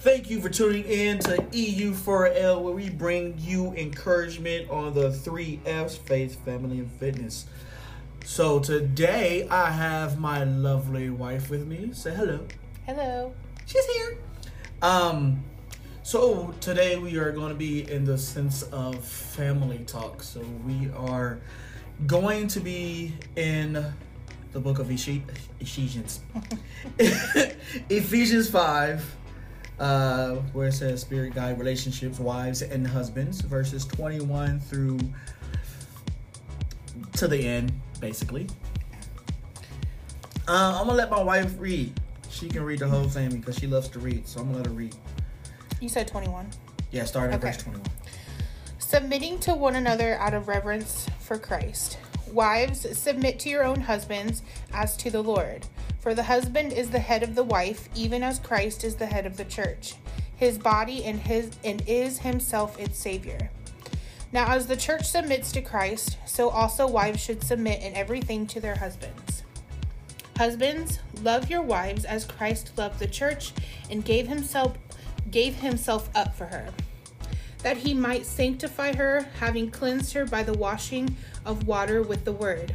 Thank you for tuning in to EU4L, where we bring you encouragement on the three F's faith, family, and fitness. So today I have my lovely wife with me. Say hello. Hello. She's here. Um, so today we are going to be in the sense of family talk. So we are going to be in the book of Ephesians. Ephesians 5, uh, where it says spirit guide relationships, wives and husbands, verses 21 through to the end, basically. Uh, I'm gonna let my wife read. She can read the whole thing because she loves to read, so I'm gonna let her read. You said 21. Yeah, starting at Okay. verse 21. Submitting to one another out of reverence for Christ. Wives, submit to your own husbands as to the Lord. For the husband is the head of the wife, even as Christ is the head of the church, his body and his and is himself its savior. Now as the church submits to Christ, so also wives should submit in everything to their husbands. Husbands, love your wives as Christ loved the church and gave himself gave himself up for her that he might sanctify her, having cleansed her by the washing of water with the word,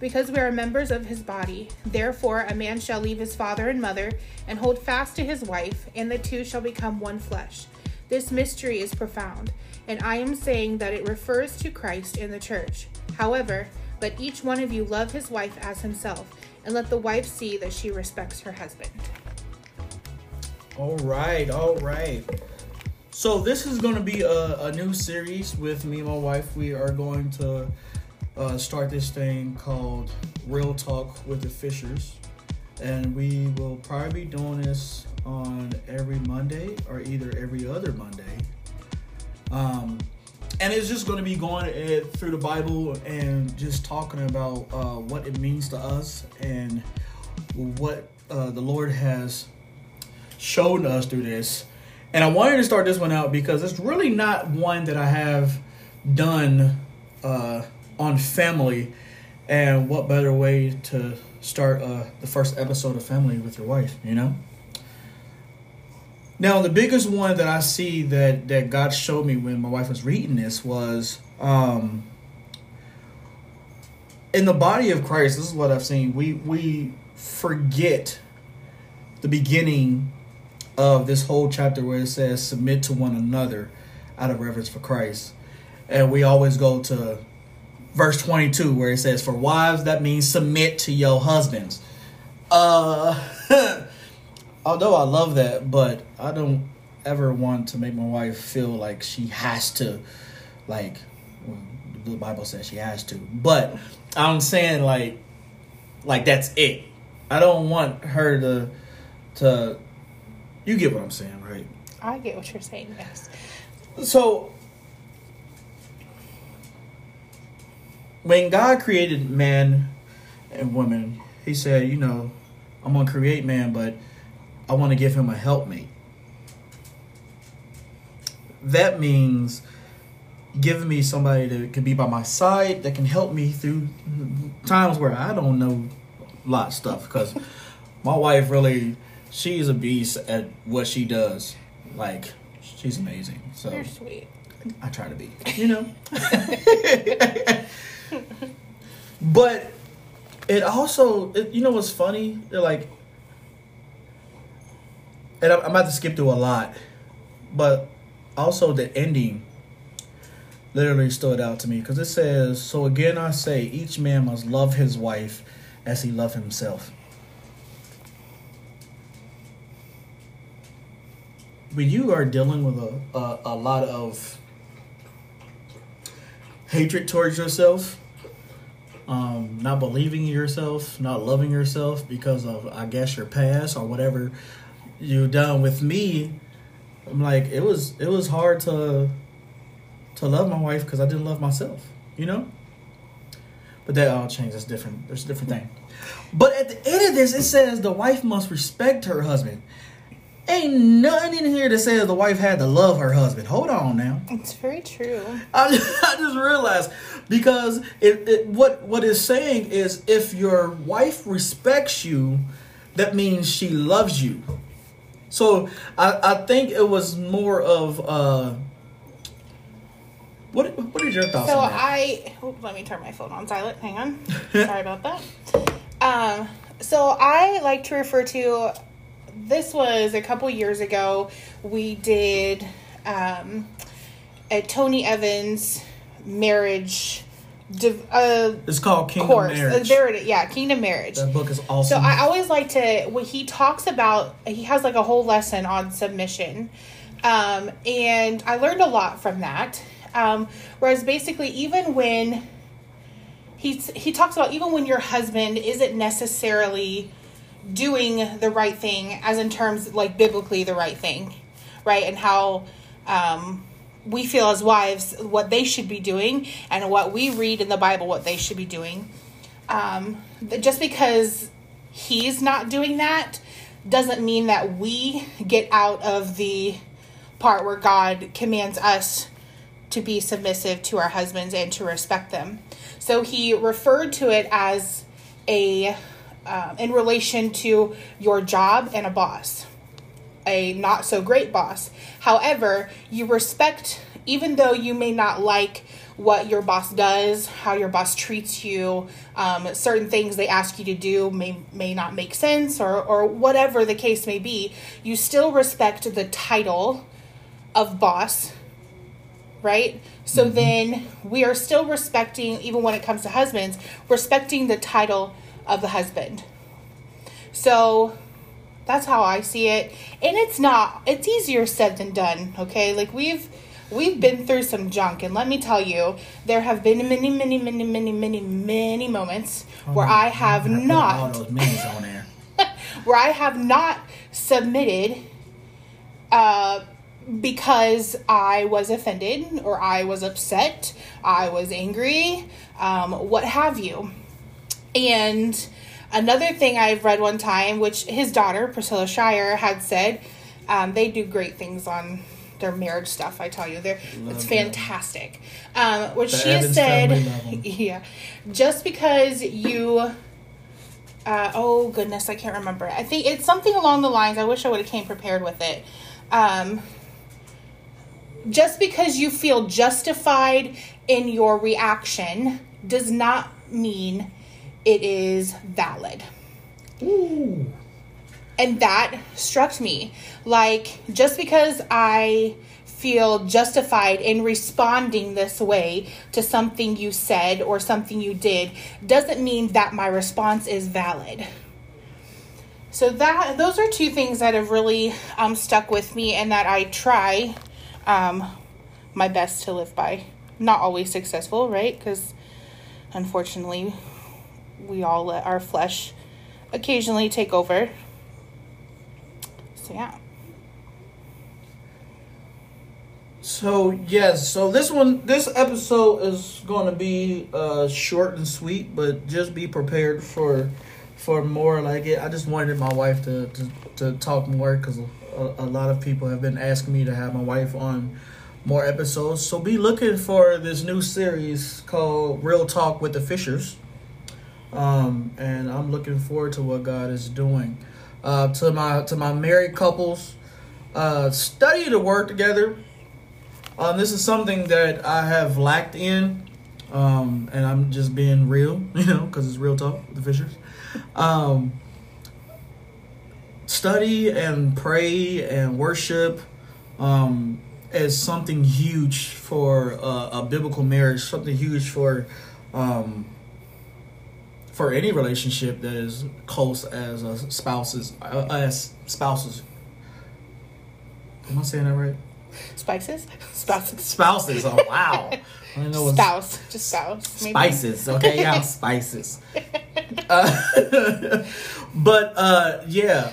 because we are members of his body. Therefore, a man shall leave his father and mother and hold fast to his wife, and the two shall become one flesh. This mystery is profound, and I am saying that it refers to Christ and the church. However, let each one of you love his wife as himself, and let the wife see that she respects her husband. All right, all right. So this is going to be a, a new series with me and my wife. We are going to uh, start this thing called Real Talk with the Fishers, and we will probably be doing this on every Monday or either every other Monday. Um, and it's just going to be going uh, through the Bible and just talking about uh, what it means to us and what uh, the Lord has shown us through this. And I wanted to start this one out because it's really not one that I have done uh, on family. And what better way to start uh, the first episode of family with your wife, you know? Now, the biggest one that I see that, that God showed me when my wife was reading this was um, in the body of Christ. This is what I've seen. We we forget the beginning of this whole chapter where it says submit to one another out of reverence for Christ. And we always go to verse 22 where it says for wives that means submit to your husbands. Uh although I love that, but I don't ever want to make my wife feel like she has to like well, the Bible says she has to. But I'm saying like like that's it. I don't want her to to you get what I'm saying, right? I get what you're saying, yes. So when God created man and woman, he said, you know, I'm gonna create man, but I want to give him a helpmate. That means giving me somebody that can be by my side that can help me through times where I don't know a lot of stuff because my wife really she's a beast at what she does. Like she's amazing. So You're sweet. I try to be, you know. but it also, it, you know, what's funny? They're like, and I'm, I'm about to skip through a lot, but also the ending literally stood out to me because it says, "So again, I say, each man must love his wife as he loved himself." When you are dealing with a, a, a lot of hatred towards yourself, um, not believing in yourself, not loving yourself because of I guess your past or whatever you done with me. I'm like it was it was hard to to love my wife because I didn't love myself, you know. But that all changed. That's different. There's a different thing. But at the end of this, it says the wife must respect her husband. Ain't nothing in here that says the wife had to love her husband. Hold on now. It's very true. I just, I just realized because it, it what what it's saying is if your wife respects you, that means she loves you. So I, I think it was more of uh what what are your thoughts So? I oh, let me turn my phone on silent. Hang on. Sorry about that. Um, so I like to refer to this was a couple years ago. We did um, a Tony Evans marriage div- uh, it's called Kingdom course. Uh, Marriage. there it is. Yeah, Kingdom Marriage. that book is awesome. So. I always like to when he talks about he has like a whole lesson on submission, um, and I learned a lot from that. Um, whereas basically, even when he he talks about even when your husband isn't necessarily doing the right thing, as in terms like biblically the right thing, right, and how um, we feel as wives what they should be doing, and what we read in the Bible what they should be doing um, just because he's not doing that doesn't mean that we get out of the part where God commands us to be submissive to our husbands and to respect them. So he referred to it as a um, in relation to your job and a boss a not so great boss. However, you respect, even though you may not like what your boss does, how your boss treats you, um, certain things they ask you to do may may not make sense, or or whatever the case may be. You still respect the title of boss, right? So then we are still respecting, even when it comes to husbands, respecting the title of the husband. So that's how I see it. And it's not it's easier said than done, okay? Like we've we've been through some junk and let me tell you, there have been many many many many many many moments where I have all not those minis on there. where I have not submitted uh, because I was offended or I was upset, I was angry, um, what have you. And another thing I've read one time, which his daughter, Priscilla Shirer, had said, um, they do great things on their marriage stuff. I tell you, they're it's fantastic. Um, which The she has Evans said, family love 'em. yeah, just because you uh, oh goodness, I can't remember. I think it's something along the lines. I wish I would have came prepared with it. Um, just because you feel justified in your reaction does not mean it is valid. Ooh. And that struck me. Like, just because I feel justified in responding this way to something you said or something you did doesn't mean that my response is valid. So that those are two things that have really um, stuck with me and that I try um, my best to live by. Not always successful, right? Because unfortunately, we all let our flesh occasionally take over. So yeah. So yes, so this one, this episode is going to be uh, short and sweet, but just be prepared for for more like it. I just wanted my wife to to, to talk more because a, a lot of people have been asking me to have my wife on more episodes. So be looking for this new series called Real Talk with the Fishers, um, and I'm looking forward to what God is doing. Uh, to my to my married couples, uh, study to work together. Um, this is something that I have lacked in, um, and I'm just being real, you know, because it's real talk with the Fishers. Um, study and pray and worship um, is something huge for uh, a biblical marriage, something huge for um, for any relationship that is close as a spouses uh, as spouses. Am I saying that right? Spices? Spouses. Spouses. Oh wow. I don't know Spouse. Just spouse. Maybe. spices. Okay, yeah, spices. Uh, but uh, yeah,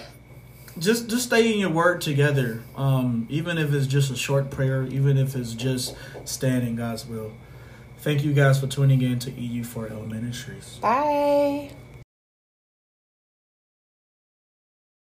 just just stay in your word together. Um, even if it's just a short prayer, even if it's just stand in God's will. Thank you guys for tuning in to EU4L Ministries. Bye.